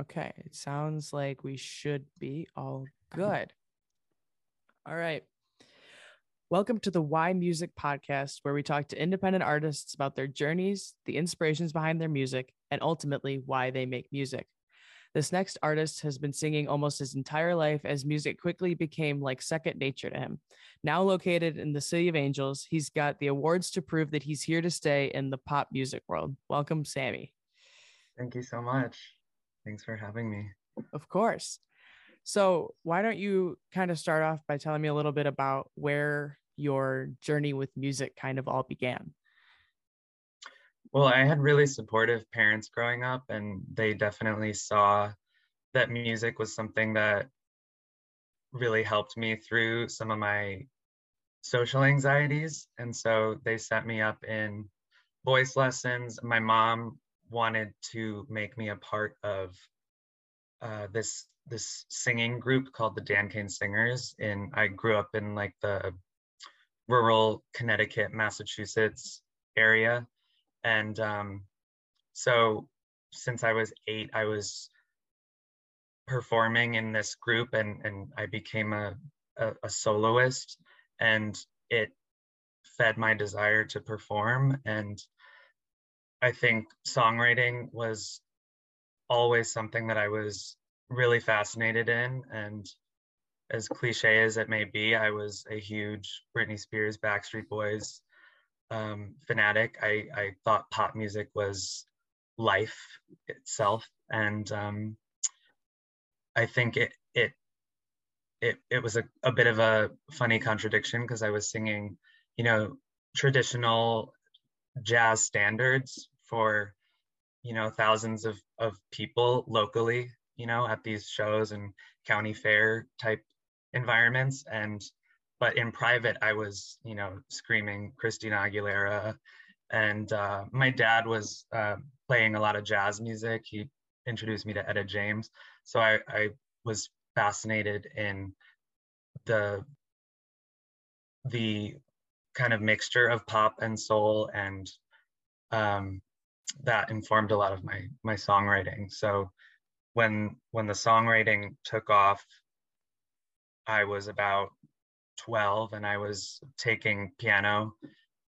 Okay, it sounds like we should be all good. All right. Welcome to the Why Music podcast, where we talk to independent artists about their journeys, the inspirations behind their music, and ultimately why they make music. This next artist has been singing almost his entire life as music quickly became like second nature to him. Now located in the City of Angels, he's got the awards to prove that he's here to stay in the pop music world. Welcome, Sammy. Thank you so much. Thanks for having me. Of course. So, why don't you kind of start off by telling me a little bit about where your journey with music kind of all began? Well, I had really supportive parents growing up, and they definitely saw that music was something that really helped me through some of my social anxieties. And so they set me up in voice lessons. My mom wanted to make me a part of uh, this this singing group called the Dan Kane Singers. And I grew up in like the rural Connecticut, Massachusetts area, and um, so since I was eight, I was performing in this group, and and I became a, a, a soloist, and it fed my desire to perform. And I think songwriting was always something that I was really fascinated in. And as cliche as it may be, I was a huge Britney Spears, Backstreet Boys um, fanatic. I, I thought pop music was life itself. And um, I think it, it, it, it was a, a bit of a funny contradiction because I was singing, you know, traditional jazz standards for you know thousands of of people locally you know at these shows and county fair type environments. And but in private i was you know screaming christina aguilera. And uh, my dad was uh, playing a lot of jazz music. He introduced me to etta james. So I, I was fascinated in the the kind of mixture of pop and soul and um, that informed a lot of my my songwriting. So when when the songwriting took off, I was about 12 and I was taking piano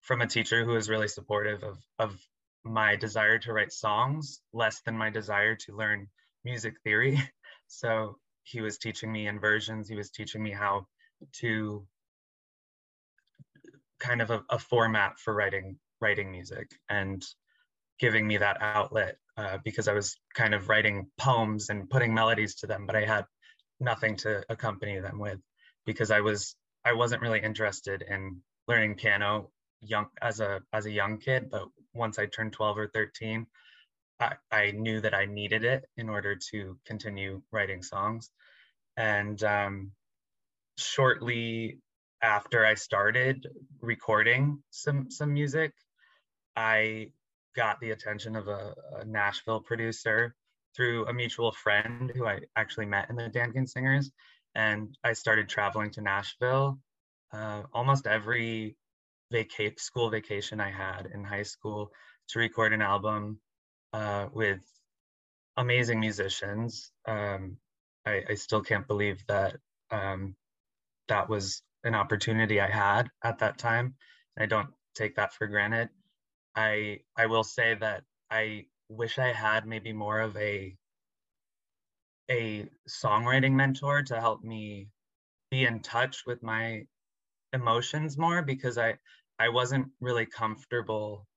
from a teacher who was really supportive of of my desire to write songs less than my desire to learn music theory. So he was teaching me inversions, he was teaching me how to kind of a, a format for writing writing music and giving me that outlet uh, because I was kind of writing poems and putting melodies to them, but I had nothing to accompany them with because I was I wasn't really interested in learning piano young as a as a young kid. But once I turned 12 or 13, I, I knew that I needed it in order to continue writing songs. And um, shortly after I started recording some some music, I got the attention of a, a, Nashville producer through a mutual friend who I actually met in the Dan Singers. And I started traveling to Nashville uh, almost every vaca- school vacation I had in high school to record an album uh, with amazing musicians. Um, I, I, still can't believe that um, that was an opportunity I had at that time. I don't take that for granted. I I will say that I wish I had maybe more of a a songwriting mentor to help me be in touch with my emotions more because I I wasn't really comfortable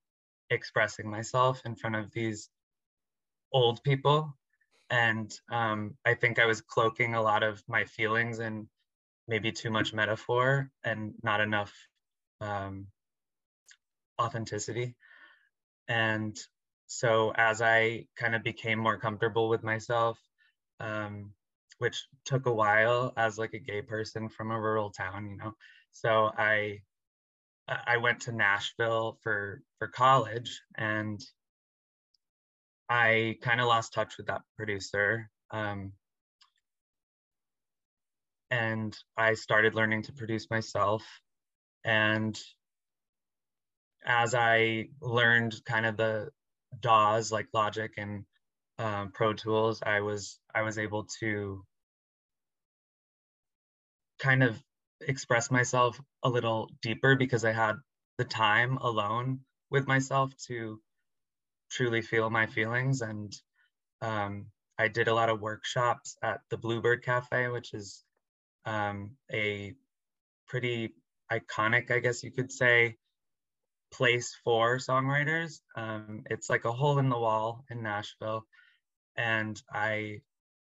expressing myself in front of these old people and um, I think I was cloaking a lot of my feelings and maybe too much metaphor and not enough um, authenticity. And so as I kind of became more comfortable with myself, um, which took a while as like a gay person from a rural town, you know. So I I went to Nashville for for college and I kind of lost touch with that producer. Um, and I started learning to produce myself. And as I learned kind of the DAWs like Logic and um, Pro Tools, I was I was able to kind of express myself a little deeper because I had the time alone with myself to truly feel my feelings. And um, I did a lot of workshops at the Bluebird Cafe, which is um, a pretty iconic, I guess you could say, place for songwriters. Um, it's like a hole in the wall in Nashville. And I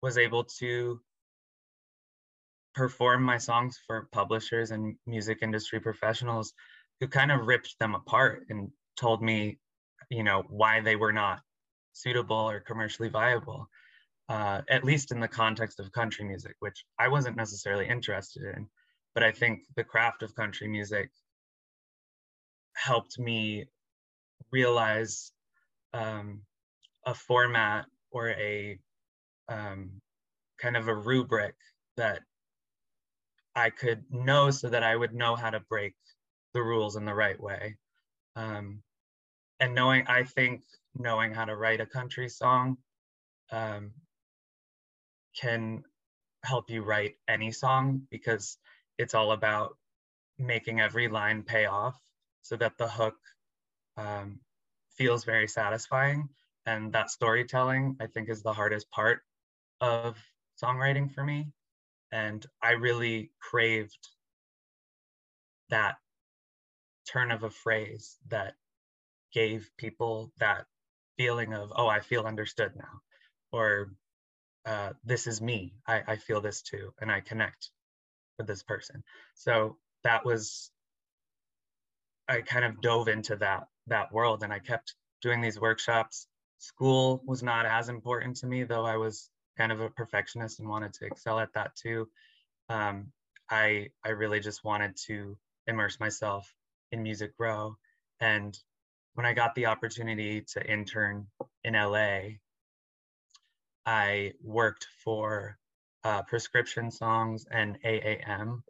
was able to perform my songs for publishers and music industry professionals who kind of ripped them apart and told me, you know, why they were not suitable or commercially viable, uh, at least in the context of country music, which I wasn't necessarily interested in. But I think the craft of country music helped me realize um, a format or a um, kind of a rubric that I could know so that I would know how to break the rules in the right way. Um, and knowing, I think knowing how to write a country song um, can help you write any song because it's all about making every line pay off so that the hook um, feels very satisfying. And that storytelling, I think, is the hardest part of songwriting for me. And I really craved that turn of a phrase that gave people that feeling of, oh, I feel understood now, or uh, this is me. I, I feel this too, and I connect with this person. So that was, I kind of dove into that that world, and I kept doing these workshops. School was not as important to me, though I was kind of a perfectionist and wanted to excel at that too. Um, I I really just wanted to immerse myself in Music Row, and when I got the opportunity to intern in LA, I worked for uh, Prescription Songs and AAM,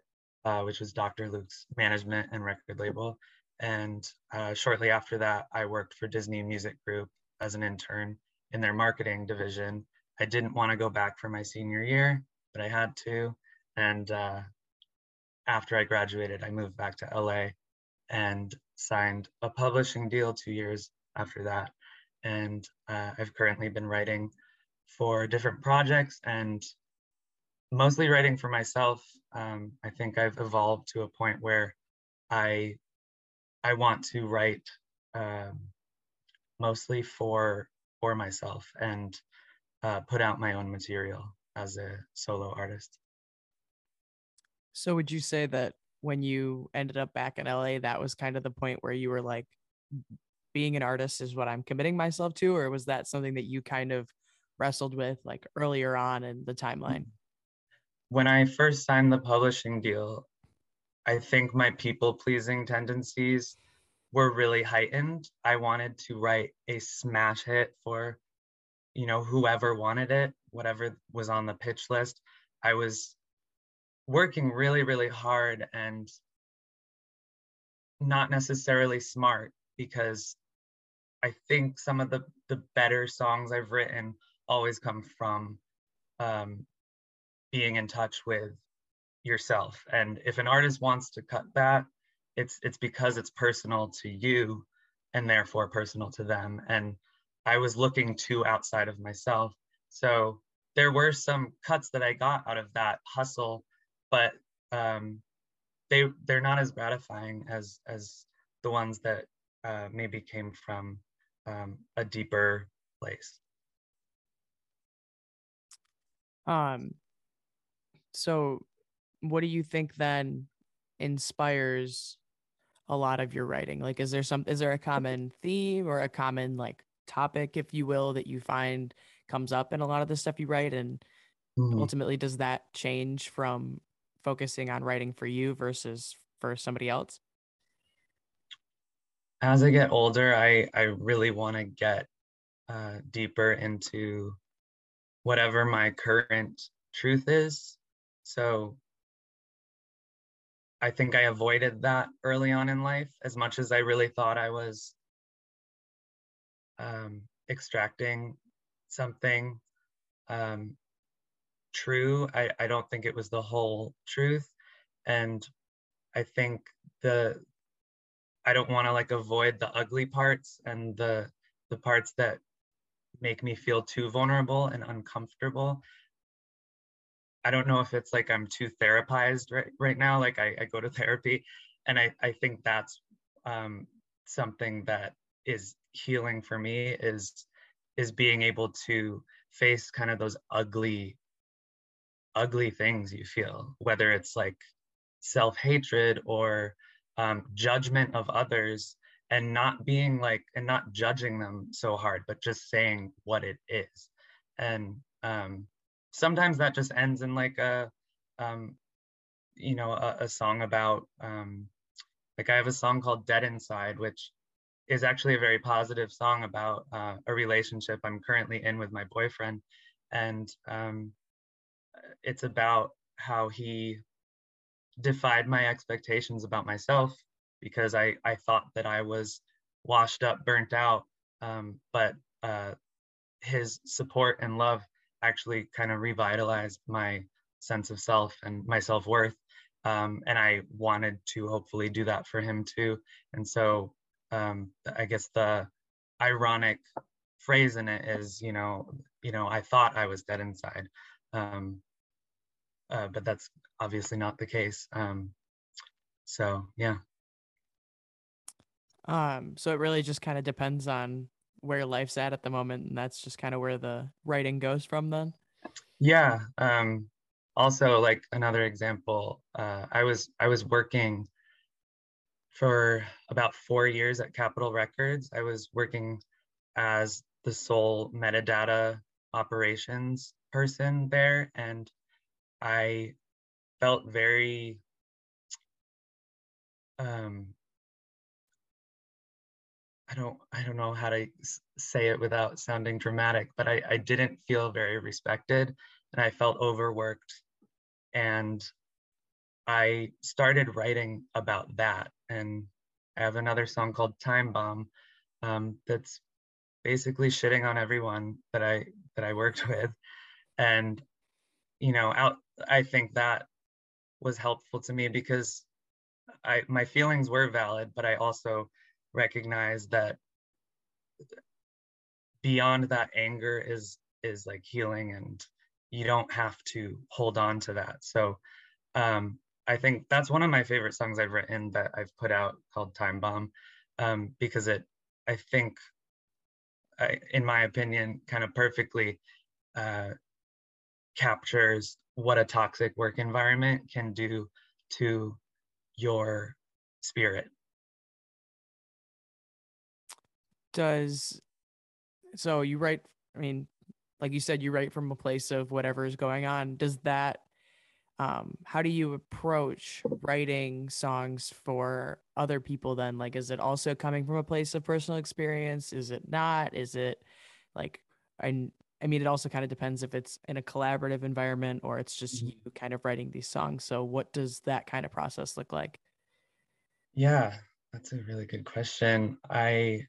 uh, which was Dr. Luke's management and record label. And uh, shortly after that, I worked for Disney Music Group as an intern in their marketing division. I didn't want to go back for my senior year, but I had to. And uh, after I graduated, I moved back to LA and signed a publishing deal two years after that. And uh, I've currently been writing for different projects and mostly writing for myself. Um, I think I've evolved to a point where I I want to write um, mostly for for myself and uh, put out my own material as a solo artist. So would you say that when you ended up back in LA, that was kind of the point where you were like, being an artist is what I'm committing myself to, or was that something that you kind of wrestled with like earlier on in the timeline? When I first signed the publishing deal, I think my people pleasing tendencies were really heightened. I wanted to write a smash hit for, you know, whoever wanted it, whatever was on the pitch list. I was working really, really hard and not necessarily smart because I think some of the, the better songs I've written always come from um, being in touch with yourself. And if an artist wants to cut that, it's it's because it's personal to you and therefore personal to them. And I was looking too outside of myself. So there were some cuts that I got out of that hustle but um, they they're not as gratifying as as the ones that uh, maybe came from um, a deeper place. Um. So, what do you think then inspires a lot of your writing? Like, is there some is there a common theme or a common like topic, if you will, that you find comes up in a lot of the stuff you write and mm-hmm. ultimately does that change from focusing on writing for you versus for somebody else? As I get older, I, I really want to get uh, deeper into whatever my current truth is. So I think I avoided that early on in life as much as I really thought I was um, extracting something um, true. I, I don't think it was the whole truth. And I think the I don't want to like avoid the ugly parts and the the parts that make me feel too vulnerable and uncomfortable. I don't know if it's like I'm too therapized right, right now. Like I, I go to therapy and I, I think that's um, something that is healing for me is is being able to face kind of those ugly ugly things you feel whether it's like self-hatred or um, judgment of others and not being like and not judging them so hard but just saying what it is and um, sometimes that just ends in like a um, you know a, a song about um, like i have a song called dead inside which is actually a very positive song about uh, a relationship i'm currently in with my boyfriend and um, it's about how he defied my expectations about myself because I, I thought that I was washed up, burnt out. Um, but uh, his support and love actually kind of revitalized my sense of self and my self worth. Um, and I wanted to hopefully do that for him too. And so um, I guess the ironic phrase in it is, you know, you know, I thought I was dead inside, um, uh, but that's obviously not the case. Um, so yeah. Um, so it really just kind of depends on where life's at at the moment, and that's just kind of where the writing goes from then. Yeah. Um, also, like another example, uh, I was I was working for about four years at Capitol Records. I was working as the sole metadata operations person there, and I felt very um, I don't I don't know how to say it without sounding dramatic, but I, I didn't feel very respected and I felt overworked. And I started writing about that. And I have another song called Time Bomb um, that's basically shitting on everyone that I that I worked with. And you know, out I think that was helpful to me because I my feelings were valid, but I also recognize that beyond that anger is is like healing and you don't have to hold on to that. So um, i think that's one of my favorite songs i've written that i've put out called time bomb um, because it i think I, in my opinion kind of perfectly uh, captures what a toxic work environment can do to your spirit does so you write i mean like you said you write from a place of whatever is going on. Does that um how do you approach writing songs for other people then? Like is it also coming from a place of personal experience? Is it not? Is it like i i mean it also kind of depends if it's in a collaborative environment or it's just mm-hmm. you kind of writing these songs. So what does that kind of process look like? Yeah that's a really good question. I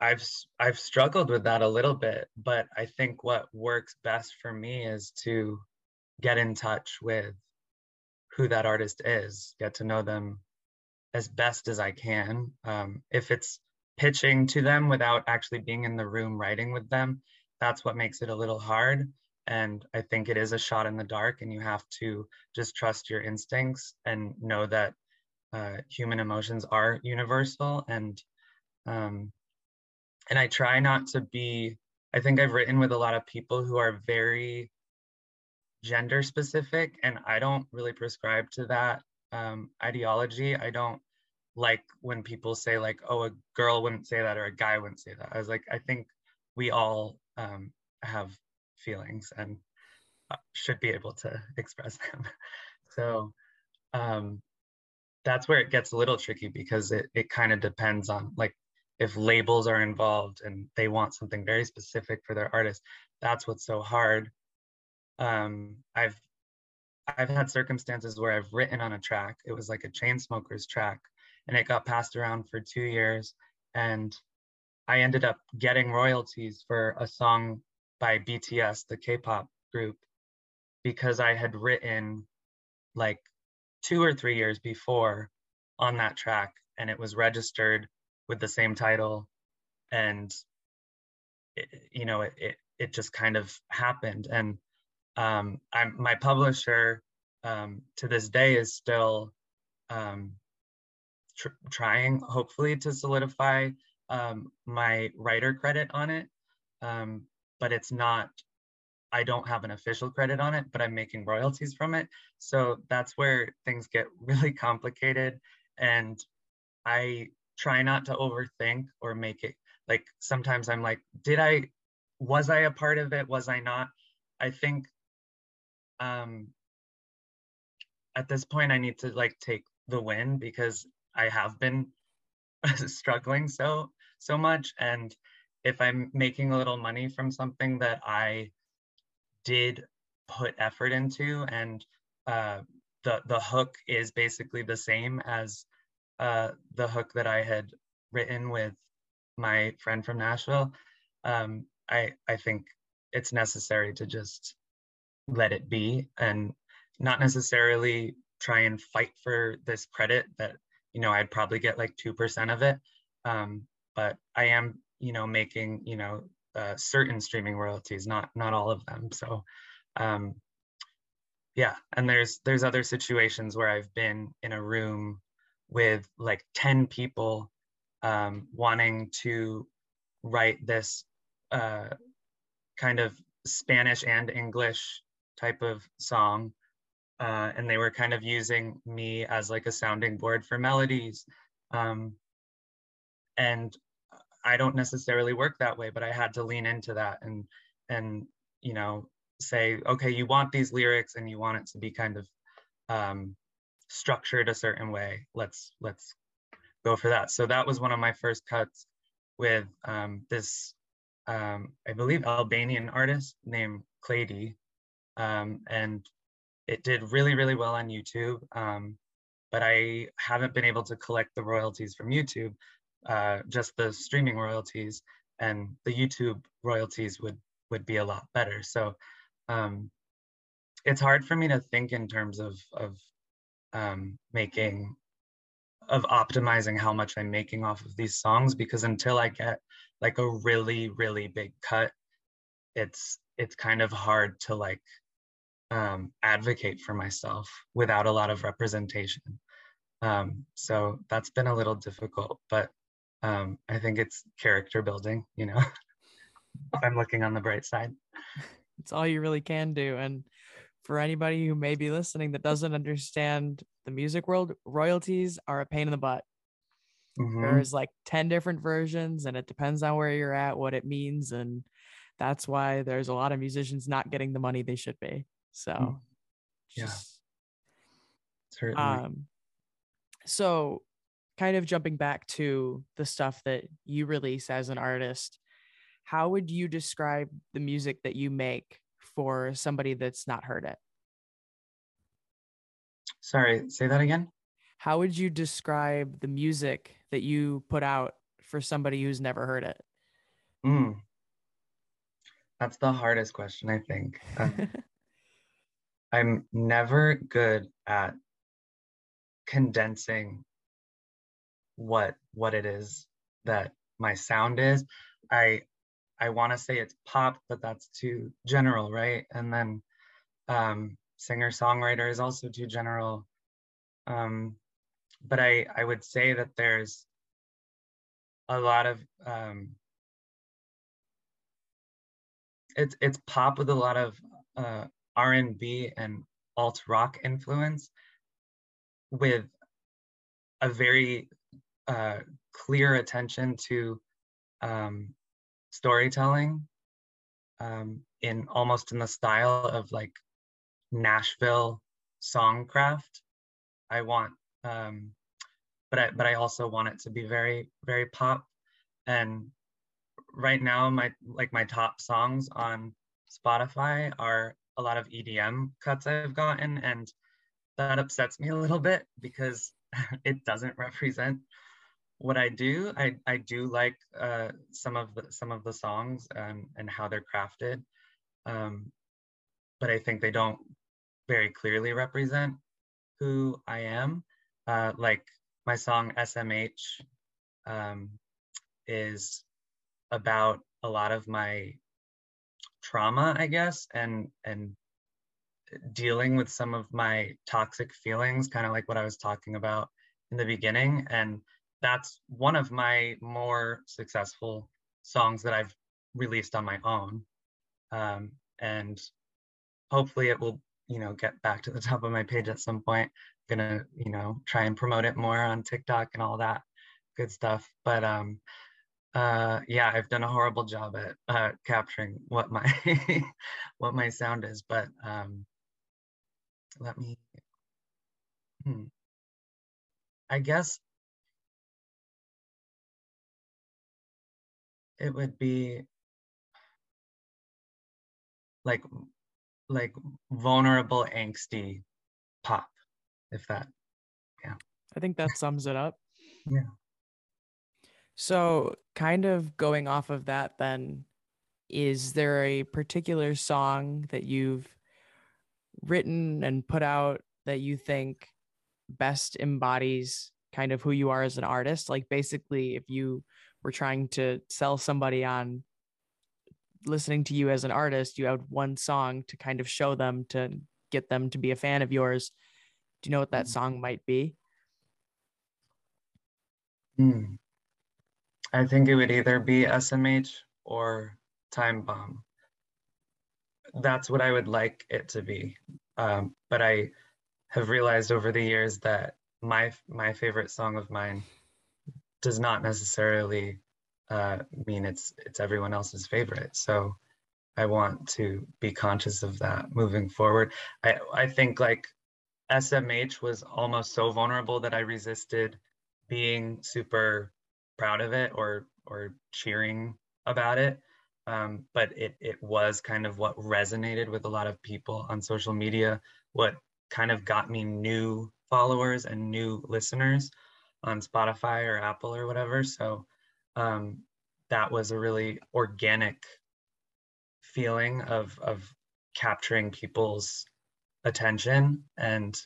I've I've struggled with that a little bit, but I think what works best for me is to get in touch with who that artist is, get to know them as best as I can. Um, if it's pitching to them without actually being in the room writing with them, that's what makes it a little hard. And I think it is a shot in the dark, and you have to just trust your instincts and know that uh, human emotions are universal and um, and I try not to be, I think I've written with a lot of people who are very gender specific, and I don't really prescribe to that um, ideology. I don't like when people say, like, oh, a girl wouldn't say that or a guy wouldn't say that. I was like, I think we all um, have feelings and uh, should be able to express them. so, um, that's where it gets a little tricky because it, it kind of depends on like if labels are involved and they want something very specific for their artist that's what's so hard. Um, i've i've had circumstances where i've written on a track it was like a Chainsmokers track and it got passed around for two years and i ended up getting royalties for a song by BTS, the K-pop group, because I had written like two or three years before on that track and it was registered with the same title and it, you know it, it, it just kind of happened and um, I'm my publisher um, to this day is still um, tr- trying hopefully to solidify um, my writer credit on it um, but it's not I don't have an official credit on it, but I'm making royalties from it. So that's where things get really complicated. And I try not to overthink or make it like sometimes I'm like, did I, was I a part of it? Was I not? I think um, at this point, I need to like take the win because I have been struggling so, so much. And if I'm making a little money from something that I did put effort into and uh, the the hook is basically the same as uh, the hook that I had written with my friend from Nashville. Um, I I think it's necessary to just let it be and not necessarily try and fight for this credit that you know I'd probably get like two percent of it. Um, but I am you know making you know uh, certain streaming royalties, not not all of them. So, um, yeah. And there's there's other situations where I've been in a room with like ten people um, wanting to write this uh, kind of Spanish and English type of song. Uh, and they were kind of using me as like a sounding board for melodies. Um, and I don't necessarily work that way, but I had to lean into that and and you know say, okay, you want these lyrics and you want it to be kind of um, structured a certain way. Let's let's go for that. So that was one of my first cuts with um, this, um, I believe, Albanian artist named Clady, um, and it did really really well on YouTube. Um, but I haven't been able to collect the royalties from YouTube uh, just the streaming royalties and the YouTube royalties would would be a lot better. So um, it's hard for me to think in terms of of um, making of optimizing how much I'm making off of these songs because until I get like a really really big cut, it's it's kind of hard to like um, advocate for myself without a lot of representation. Um, so that's been a little difficult, but um, I think it's character building, you know, I'm looking on the bright side. It's all you really can do. And for anybody who may be listening that doesn't understand the music world, royalties are a pain in the butt. Mm-hmm. There's like 10 different versions, and it depends on where you're at, what it means. And that's why there's a lot of musicians not getting the money they should be. So, mm. yeah. Just, Certainly. Um, so kind of jumping back to the stuff that you release as an artist, how would you describe the music that you make for somebody that's not heard it? Sorry, say that again. How would you describe the music that you put out for somebody who's never heard it? Mm. That's the hardest question, I think. Um, I'm never good at condensing what what it is that my sound is i i want to say it's pop but that's too general right? And then um singer songwriter is also too general. Um but i i would say that there's a lot of um it's it's pop with a lot of uh r&b and alt rock influence with a very uh, clear attention to um, storytelling um, in almost in the style of like Nashville songcraft. I want, um, but I but I also want it to be very very pop. And right now, my like my top songs on Spotify are a lot of EDM cuts I've gotten, and that upsets me a little bit because it doesn't represent what I do, I, I do like uh, some of the some of the songs and, and how they're crafted. um, but I think they don't very clearly represent who I am. Uh, like my song SMH um, is about a lot of my trauma, I guess, and and dealing with some of my toxic feelings, kind of like what I was talking about in the beginning. And that's one of my more successful songs that I've released on my own. Um, and hopefully it will, you know, get back to the top of my page at some point. gonna, you know, try and promote it more on TikTok and all that good stuff. But um, uh, yeah, I've done a horrible job at uh, capturing what my what my sound is, but um, let me. Hmm. I guess it would be like like vulnerable angsty pop if that yeah. I think that sums it up. Yeah. So, kind of going off of that, then, is there a particular song that you've written and put out that you think best embodies kind of who you are as an artist? Like, basically, if you were trying to sell somebody on listening to you as an artist, you have one song to kind of show them to get them to be a fan of yours. Do you know what that mm. song might be? Hmm. I think it would either be SMH or Time Bomb. That's what I would like it to be. Um, but I have realized over the years that my my favorite song of mine does not necessarily uh, mean it's it's everyone else's favorite. So I want to be conscious of that moving forward. I I think like SMH was almost so vulnerable that I resisted being super proud of it or or cheering about it. Um, but it it was kind of what resonated with a lot of people on social media. What kind of got me new followers and new listeners on Spotify or Apple or whatever. So um, that was a really organic feeling of of capturing people's attention and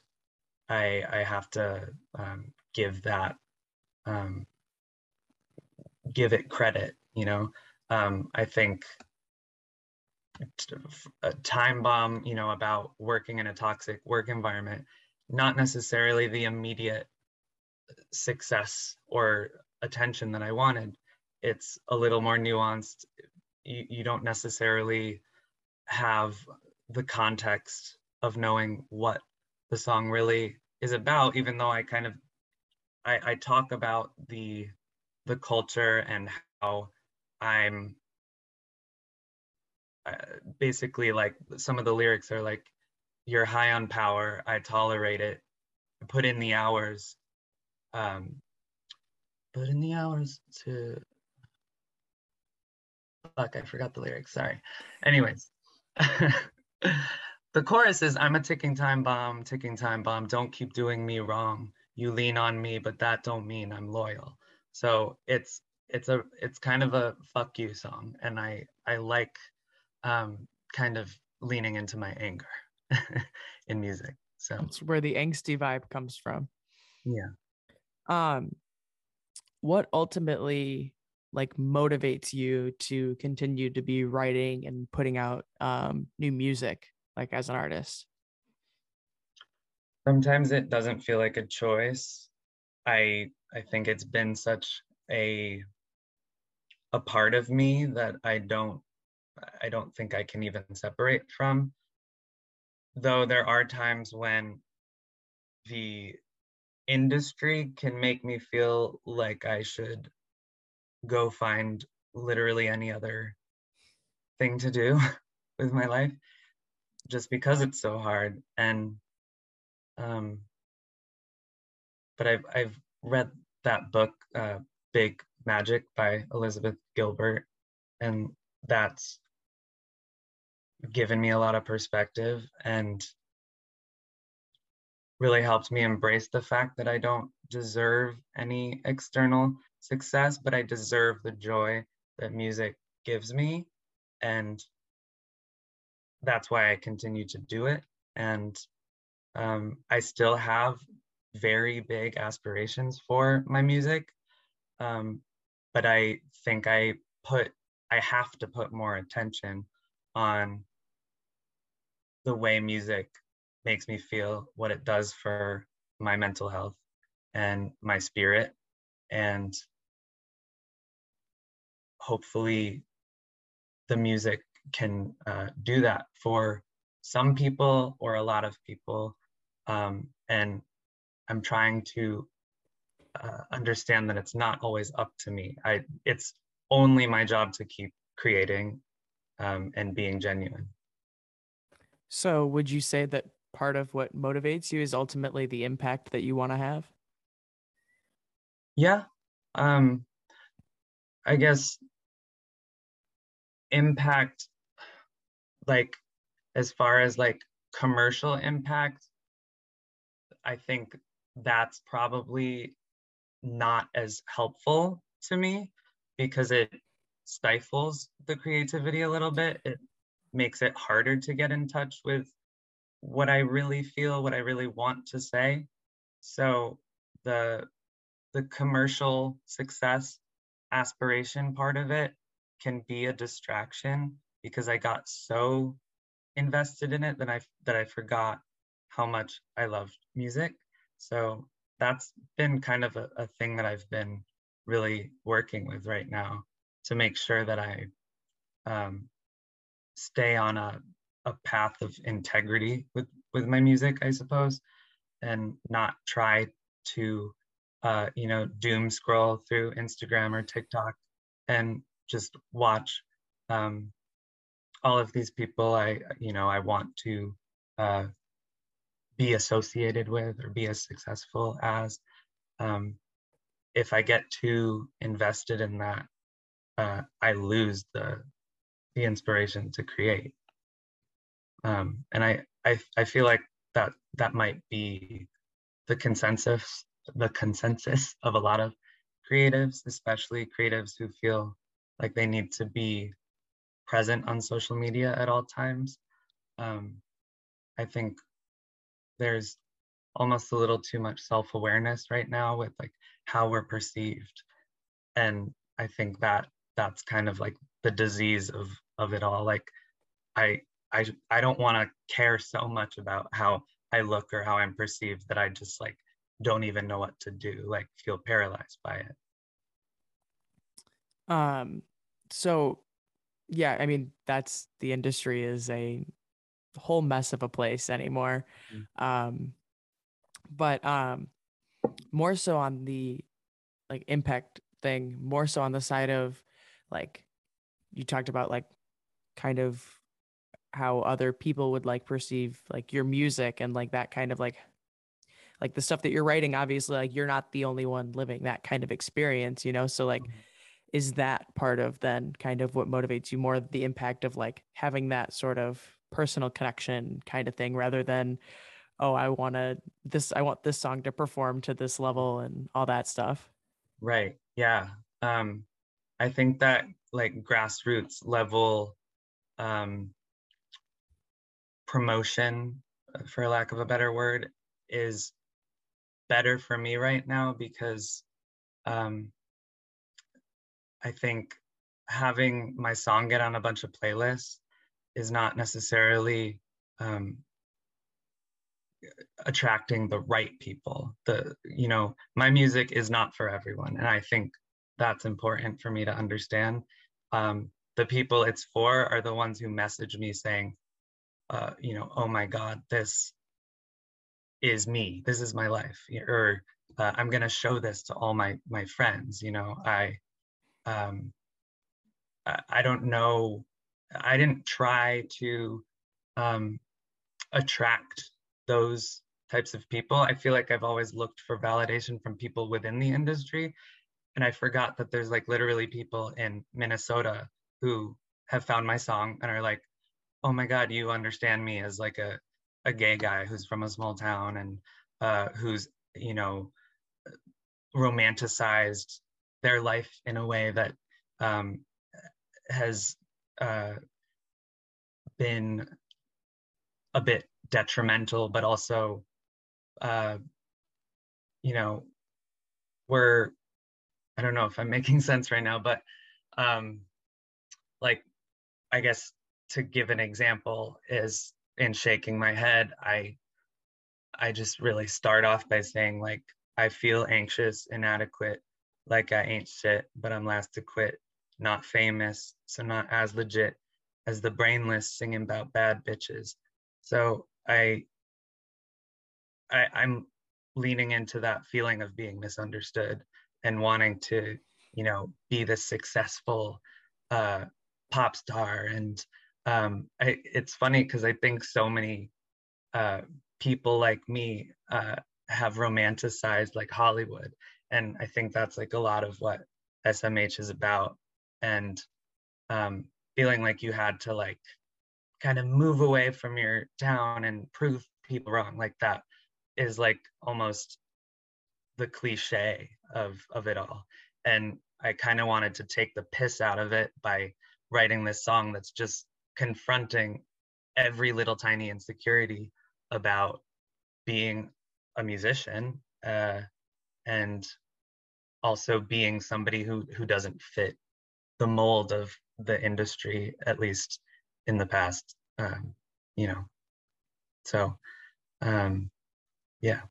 I I have to um, give that um, give it credit you know um, i think a time bomb you know about working in a toxic work environment not necessarily the immediate success or attention that i wanted it's a little more nuanced. You, you don't necessarily have the context of knowing what the song really is about even though i kind of I, I talk about the the culture and how I'm uh, basically like some of the lyrics are like, you're high on power, I tolerate it, I put in the hours, um, put in the hours to, fuck, I forgot the lyrics, sorry. Anyways, the chorus is, I'm a ticking time bomb, ticking time bomb, don't keep doing me wrong. You lean on me, but that don't mean I'm loyal. So it's it's a it's kind of a fuck you song, and I I like um, kind of leaning into my anger in music. So that's where the angsty vibe comes from. Yeah. Um, what ultimately like motivates you to continue to be writing and putting out um, new music, like as an artist? Sometimes it doesn't feel like a choice. I I think it's been such a a part of me that I don't I don't think I can even separate from. Though there are times when the industry can make me feel like I should go find literally any other thing to do with my life just because it's so hard. And um but I've I've read that book, uh, Big Magic by Elizabeth Gilbert, and that's given me a lot of perspective. And really helped me embrace the fact that I don't deserve any external success, but I deserve the joy that music gives me. And that's why I continue to do it. And um, I still have very big aspirations for my music. Um, but I think I put, I have to put more attention on the way music makes me feel, what it does for my mental health and my spirit. And hopefully the music can uh, do that for some people or a lot of people. Um, and I'm trying to uh, understand that it's not always up to me. I it's only my job to keep creating um, and being genuine. So, would you say that part of what motivates you is ultimately the impact that you want to have? Yeah, um, I guess impact, like as far as like commercial impact, I think that's probably not as helpful to me because it stifles the creativity a little bit. It makes it harder to get in touch with what I really feel, what I really want to say. So the the commercial success aspiration part of it can be a distraction because I got so invested in it that I that I forgot how much I loved music. So that's been kind of a, a thing that I've been really working with right now to make sure that I um, stay on a, a path of integrity with, with my music, I suppose, and not try to, uh, you know, doom scroll through Instagram or TikTok and just watch um, all of these people I, you know, I want to uh, be associated with or be as successful as. Um, if I get too invested in that, uh, I lose the the inspiration to create. Um, and I, I I feel like that that might be the consensus the consensus of a lot of creatives, especially creatives who feel like they need to be present on social media at all times. Um, I think there's almost a little too much self-awareness right now with like how we're perceived and i think that that's kind of like the disease of of it all like i i i don't want to care so much about how i look or how i'm perceived that i just like don't even know what to do like feel paralyzed by it um so yeah i mean that's the industry is a whole mess of a place anymore. Mm. Um, but um, more so on the like impact thing, more so on the side of like you talked about like kind of how other people would like perceive like your music and like that kind of like like the stuff that you're writing obviously like you're not the only one living that kind of experience you know? So like mm-hmm. is that part of then kind of what motivates you more the impact of like having that sort of personal connection kind of thing rather than oh i want to this i want this song to perform to this level and all that stuff right. Yeah. Um i think that like grassroots level um promotion uh, for lack of a better word is better for me right now because um i think having my song get on a bunch of playlists is not necessarily um, attracting the right people. The you know my music is not for everyone, and I think that's important for me to understand. Um, the people it's for are the ones who message me saying, uh, you know, oh my God, this is me. This is my life, or uh, I'm gonna show this to all my my friends. You know, I um, I don't know I didn't try to um, attract those types of people. I feel like I've always looked for validation from people within the industry. And I forgot that there's like literally people in Minnesota who have found my song and are like, oh my God, you understand me as like a, a gay guy who's from a small town and uh, who's, you know, romanticized their life in a way that um, has uh, been a bit detrimental, but also, uh, you know, we're, I don't know if I'm making sense right now, but um, like, I guess to give an example is in shaking my head, I, I just really start off by saying like, I feel anxious, inadequate, like I ain't shit, but I'm last to quit. Not famous, so not as legit as the brainless singing about bad bitches. So I, I I'm leaning into that feeling of being misunderstood and wanting to, you know, be the successful uh, pop star. And um, I, it's funny because I think so many uh, people like me uh, have romanticized like Hollywood and i think that's like a lot of what smh is about and um, feeling like you had to like kind of move away from your town and prove people wrong like that is like almost the cliche of of it all and i kind of wanted to take the piss out of it by writing this song that's just confronting every little tiny insecurity about being a musician uh, and also being somebody who who doesn't fit the mold of the industry at least in the past um, you know. So um yeah.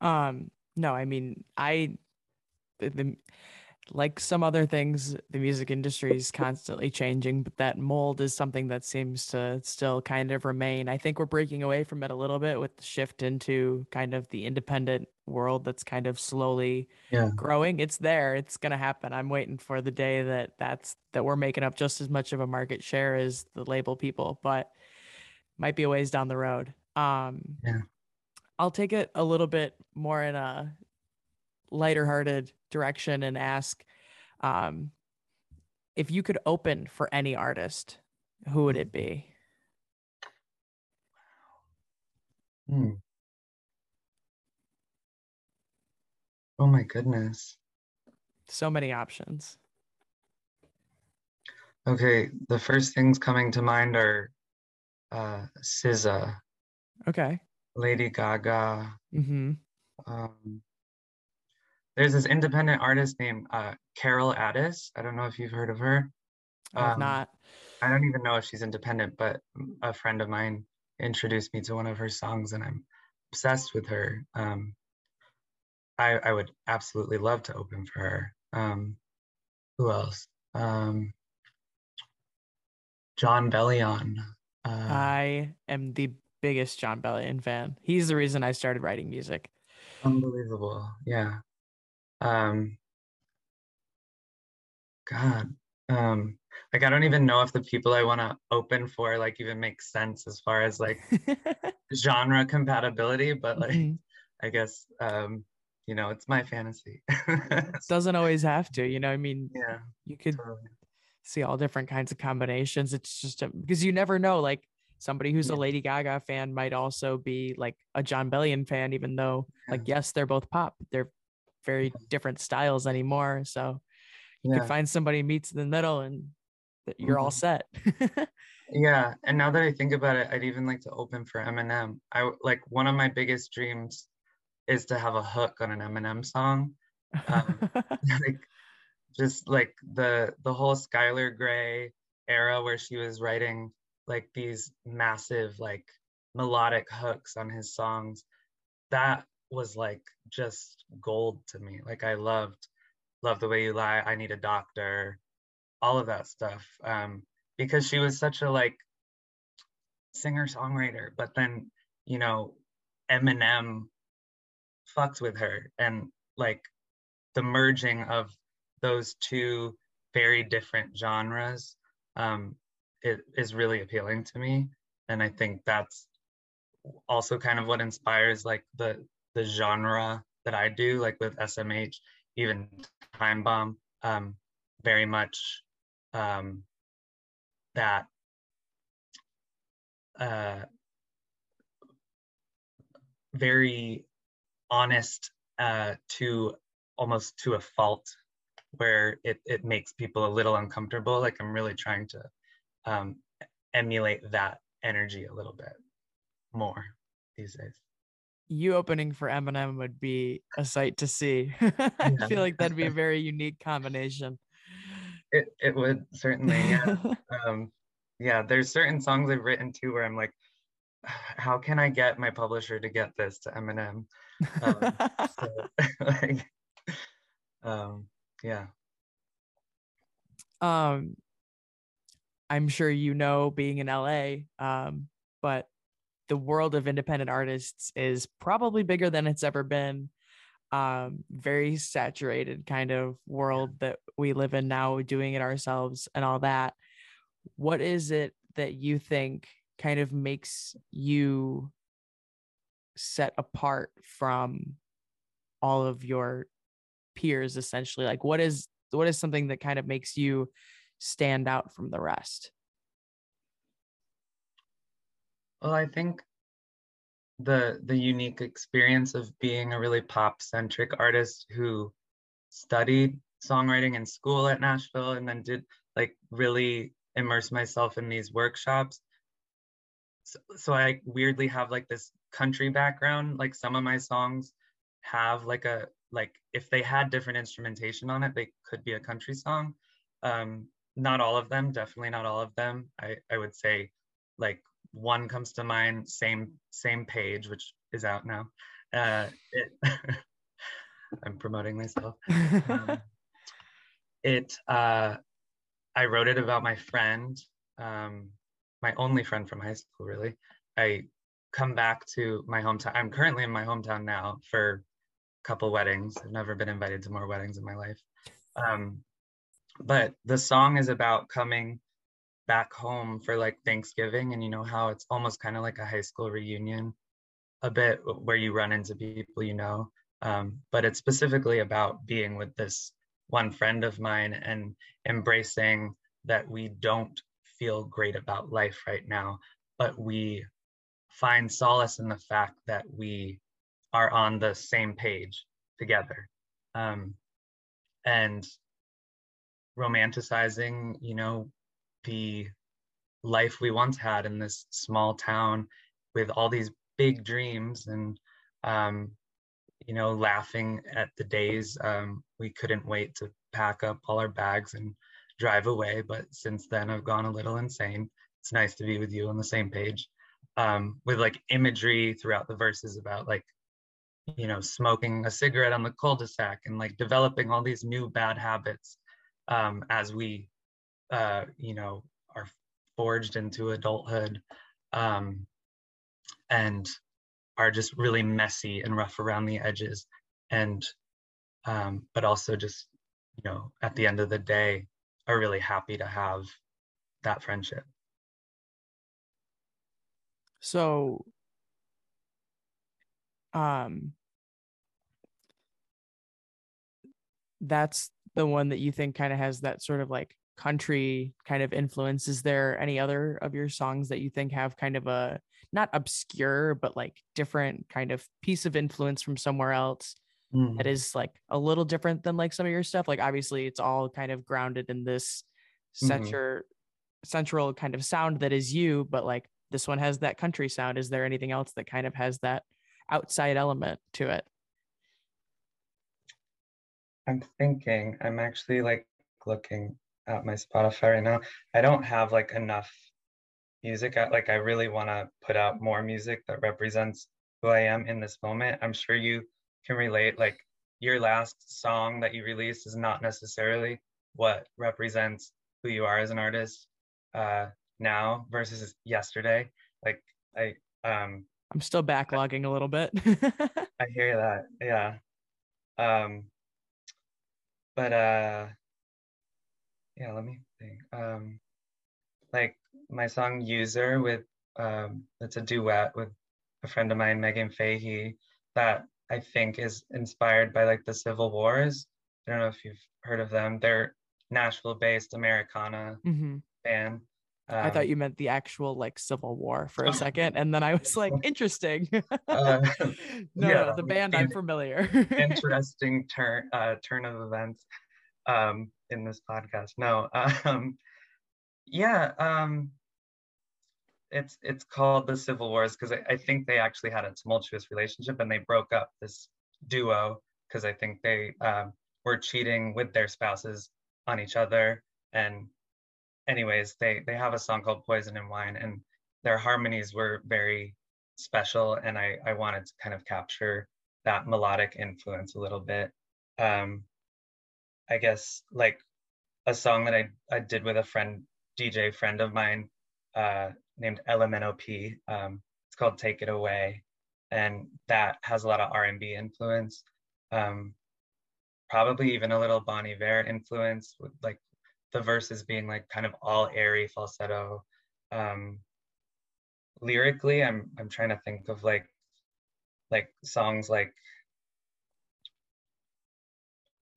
Um no i mean i the, like some other things, the music industry is constantly changing, but that mold is something that seems to still kind of remain. I think we're breaking away from it a little bit with the shift into kind of the independent world that's kind of slowly yeah. growing. It's there. It's going to happen. I'm waiting for the day that that's that we're making up just as much of a market share as the label people, but might be a ways down the road. Um yeah. I'll take it a little bit more in a lighter hearted direction and ask um, if you could open for any artist, who would it be? Hmm. Oh my goodness. So many options. Okay, the first things coming to mind are uh SZA. Okay. Lady Gaga. Mm-hmm. Um, there's this independent artist named uh, Carol Addis. I don't know if you've heard of her. I've um, not. I don't even know if she's independent, but a friend of mine introduced me to one of her songs, and I'm obsessed with her. Um, I, I would absolutely love to open for her. Um, who else? Um, Jon Bellion. Uh, I am the biggest Jon Bellion fan. He's the reason I started writing music. Unbelievable. Yeah um god um like i don't even know if the people i want to open for like even make sense as far as like genre compatibility but like mm-hmm. i guess um you know it's my fantasy doesn't always have to you know i mean yeah you could totally. see all different kinds of combinations it's just a, because you never know like somebody who's yeah. a lady gaga fan might also be like a Jon Bellion fan even though yeah. like yes they're both pop they're very different styles anymore. So you yeah. could find somebody meets in the middle and you're mm-hmm. all set. yeah. And now that I think about it, I'd even like to open for Eminem. I like one of my biggest dreams is to have a hook on an Eminem song. Um, like just like the the whole Skylar Grey era where she was writing like these massive like melodic hooks on his songs that was like just gold to me. Like I loved, love the way you lie. I need a doctor, all of that stuff. Um, because she was such a like singer songwriter, but then you know Eminem fucked with her, and like the merging of those two very different genres um, it is really appealing to me, and I think that's also kind of what inspires like the the genre that I do, like with SMH, even Time Bomb, um, very much um, that uh, very honest uh, to almost to a fault where it, it makes people a little uncomfortable like i'm really trying to um, emulate that energy a little bit more these days. You opening for Eminem would be a sight to see. I yeah. feel like that'd be a very unique combination. It it would certainly, yeah. um, yeah, there's certain songs I've written too where I'm like, how can I get my publisher to get this to Eminem? Um, so, like, um, yeah. Um, I'm sure you know being in LA, um, but the world of independent artists is probably bigger than it's ever been. Um, very saturated kind of world that we live in now, doing it ourselves and all that. What is it that you think kind of makes you set apart from all of your peers essentially like what is what is something that kind of makes you stand out from the rest? Well, I think the the unique experience of being a really pop centric artist who studied songwriting in school at Nashville and then did like really immerse myself in these workshops. So, so I weirdly have like this country background. Like some of my songs have like a like if they had different instrumentation on it, they could be a country song. Um, not all of them, definitely not all of them. I, I would say like one comes to mind, same same page, which is out now. Uh, it, I'm promoting myself. Um, it uh, I wrote it about my friend, um, my only friend from high school, really. I come back to my hometown. I'm currently in my hometown now for a couple weddings. I've never been invited to more weddings in my life. Um, but the song is about coming back home for like Thanksgiving and you know how it's almost kind of like a high school reunion a bit where you run into people you know um, but it's specifically about being with this one friend of mine and embracing that we don't feel great about life right now but we find solace in the fact that we are on the same page together um, and romanticizing, you know, the life we once had in this small town with all these big dreams and um, you know laughing at the days um, we couldn't wait to pack up all our bags and drive away. But since then i've gone a little insane. It's nice to be with you on the same page um, with like imagery throughout the verses about like you know smoking a cigarette on the cul-de-sac and like developing all these new bad habits um, as we, uh, you know, are forged into adulthood um, and are just really messy and rough around the edges. And, um, but also just, you know, at the end of the day, are really happy to have that friendship. So, um, that's the one that you think kind of has that sort of like country kind of influence is there any other of your songs that you think have kind of a not obscure but like different kind of piece of influence from somewhere else mm. that is like a little different than like some of your stuff like obviously it's all kind of grounded in this center mm-hmm. central kind of sound that is you but like this one has that country sound is there anything else that kind of has that outside element to it I'm thinking, I'm actually like looking at my Spotify right now. I don't have like enough music. I, like I really want to put out more music that represents who I am in this moment. I'm sure you can relate. Like your last song that you released is not necessarily what represents who you are as an artist uh, now versus yesterday. Like I, um, I'm still backlogging a little bit. I hear that. Yeah. Um, but uh yeah let me think um like my song user with um it's a duet with a friend of mine megan fahey that i think is inspired by like the civil wars i don't know if you've heard of them they're nashville based americana mm-hmm. band um, I thought um, you meant the actual like Civil War for a second, and then I was like, interesting. uh, no, yeah, no, the band I'm familiar. interesting turn uh, turn of events um, in this podcast. No, um, yeah, um, it's it's called the Civil Wars because I, I think they actually had a tumultuous relationship and they broke up this duo because I think they um, were cheating with their spouses on each other. And anyways, they they have a song called Poison and Wine, and their harmonies were very special. And I I wanted to kind of capture that melodic influence a little bit. Um, I guess like a song that I, I did with a friend, DJ friend of mine, uh, named LMNOP. Um, it's called Take It Away. And that has a lot of R&B influence. Um, probably even a little Bon Iver influence with like the verses being like kind of all airy falsetto. Um, lyrically, I'm I'm trying to think of like like songs like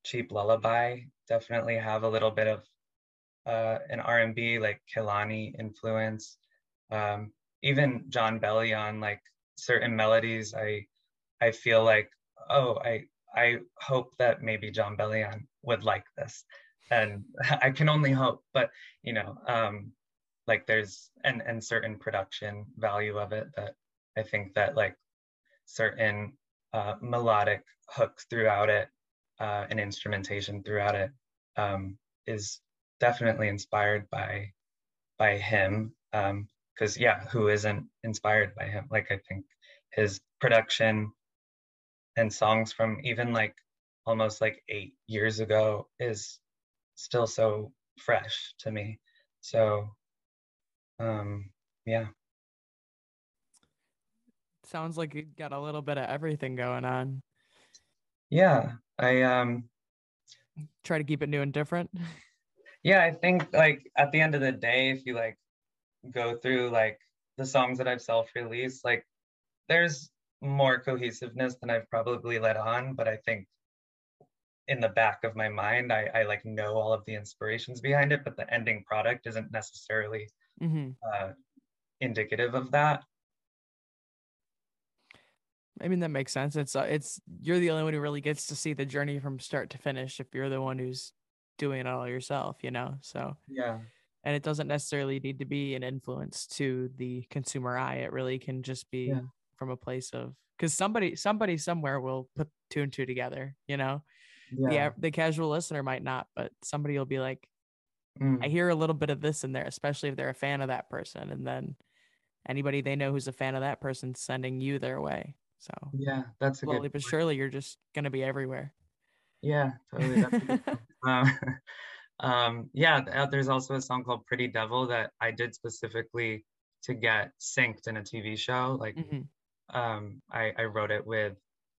Cheap Lullaby definitely have a little bit of uh, an R&B like Kehlani influence. Um, even Jon Bellion, like certain melodies, I I feel like oh I I hope that maybe Jon Bellion would like this, and I can only hope. But you know, um, like there's and and certain production value of it that I think that like certain uh, melodic hooks throughout it uh, and instrumentation throughout it um, is definitely inspired by by him. Because um, yeah, who isn't inspired by him? Like I think his production and songs from even like almost like eight years ago is still so fresh to me. So um yeah. Sounds like you got a little bit of everything going on. Yeah. I um try to keep it new and different. Yeah, I think like at the end of the day, if you like go through like the songs that I've self-released, like there's more cohesiveness than I've probably let on, but I think in the back of my mind, I, I like know all of the inspirations behind it, but the ending product isn't necessarily mm-hmm. uh, indicative of that. I mean that makes sense. It's uh, it's you're the only one who really gets to see the journey from start to finish. If you're the one who's doing it all yourself, you know. So yeah, and it doesn't necessarily need to be an influence to the consumer eye. It really can just be yeah from a place of because somebody somebody somewhere will put two and two together you know yeah. the the casual listener might not but somebody will be like mm. i hear a little bit of this in there especially if they're a fan of that person and then anybody they know who's a fan of that person sending you their way so yeah that's a slowly but surely you're just gonna be everywhere yeah totally um, um, yeah uh, there's also a song called pretty devil that i did specifically to get synced in a tv show like mm-hmm um, I, I, wrote it with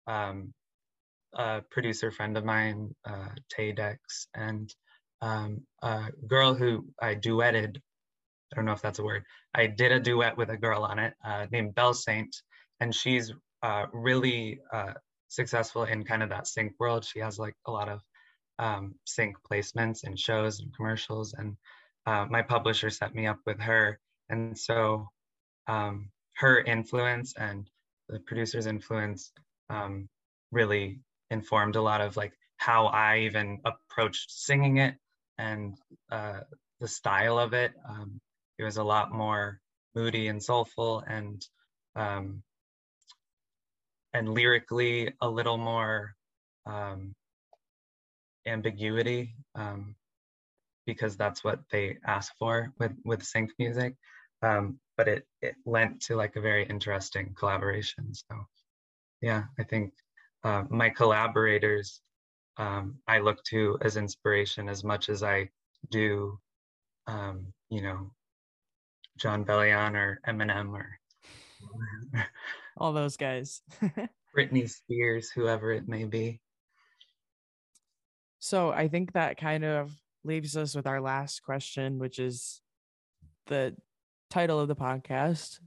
um, a producer friend of mine, uh, Tay Dex, and um, a girl who I duetted. I don't know if that's a word. I did a duet with a girl on it uh, named Belle Saint, and she's uh, really uh, successful in kind of that sync world. She has like a lot of um, sync placements and shows and commercials, and uh, my publisher set me up with her, and so um, her influence and the producer's influence um, really informed a lot of like how I even approached singing it and uh, the style of it. Um, it was a lot more moody and soulful and um, and lyrically a little more um, ambiguity um, because that's what they ask for with with sync music. Um, but it it lent to like a very interesting collaboration. So yeah, I think uh, my collaborators um, I look to as inspiration as much as I do, um, you know, Jon Bellion or Eminem or all those guys. Britney Spears, whoever it may be. So I think that kind of leaves us with our last question, which is the title of the podcast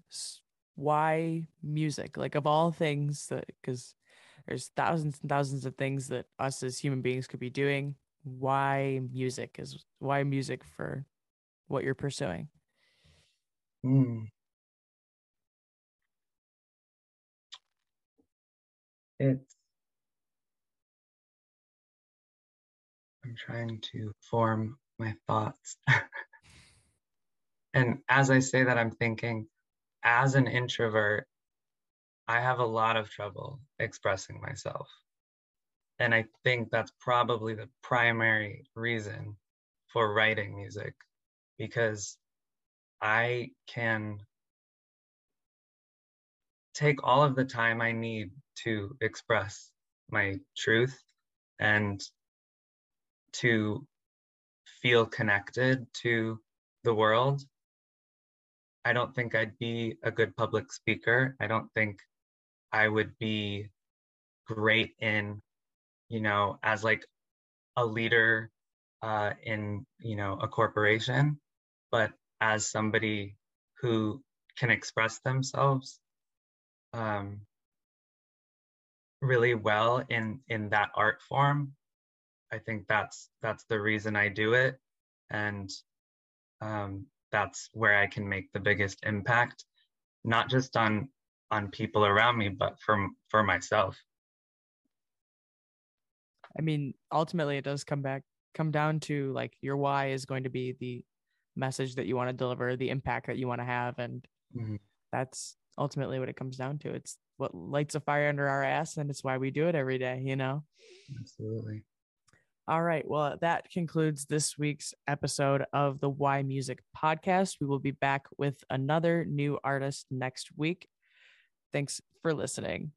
why music like of all things that because there's thousands and thousands of things that us as human beings could be doing why music is why music for what you're pursuing mm. It's i'm trying to form my thoughts And as I say that, I'm thinking as an introvert, I have a lot of trouble expressing myself. And I think that's probably the primary reason for writing music because I can take all of the time I need to express my truth and to feel connected to the world. I don't think I'd be a good public speaker. I don't think I would be great in, you know, as like a leader uh, in, you know, a corporation, but as somebody who can express themselves um, really well in in that art form. I think that's that's the reason i do it. And um, that's where i can make the biggest impact not just on on people around me but for for myself. I mean ultimately it does come back come down to like your why is going to be the message that you want to deliver the impact that you want to have and mm-hmm. that's ultimately what it comes down to. It's what lights a fire under our ass and it's why we do it every day you know? Absolutely. All right well that concludes this week's episode of the why music podcast. We will be back with another new artist next week. Thanks for listening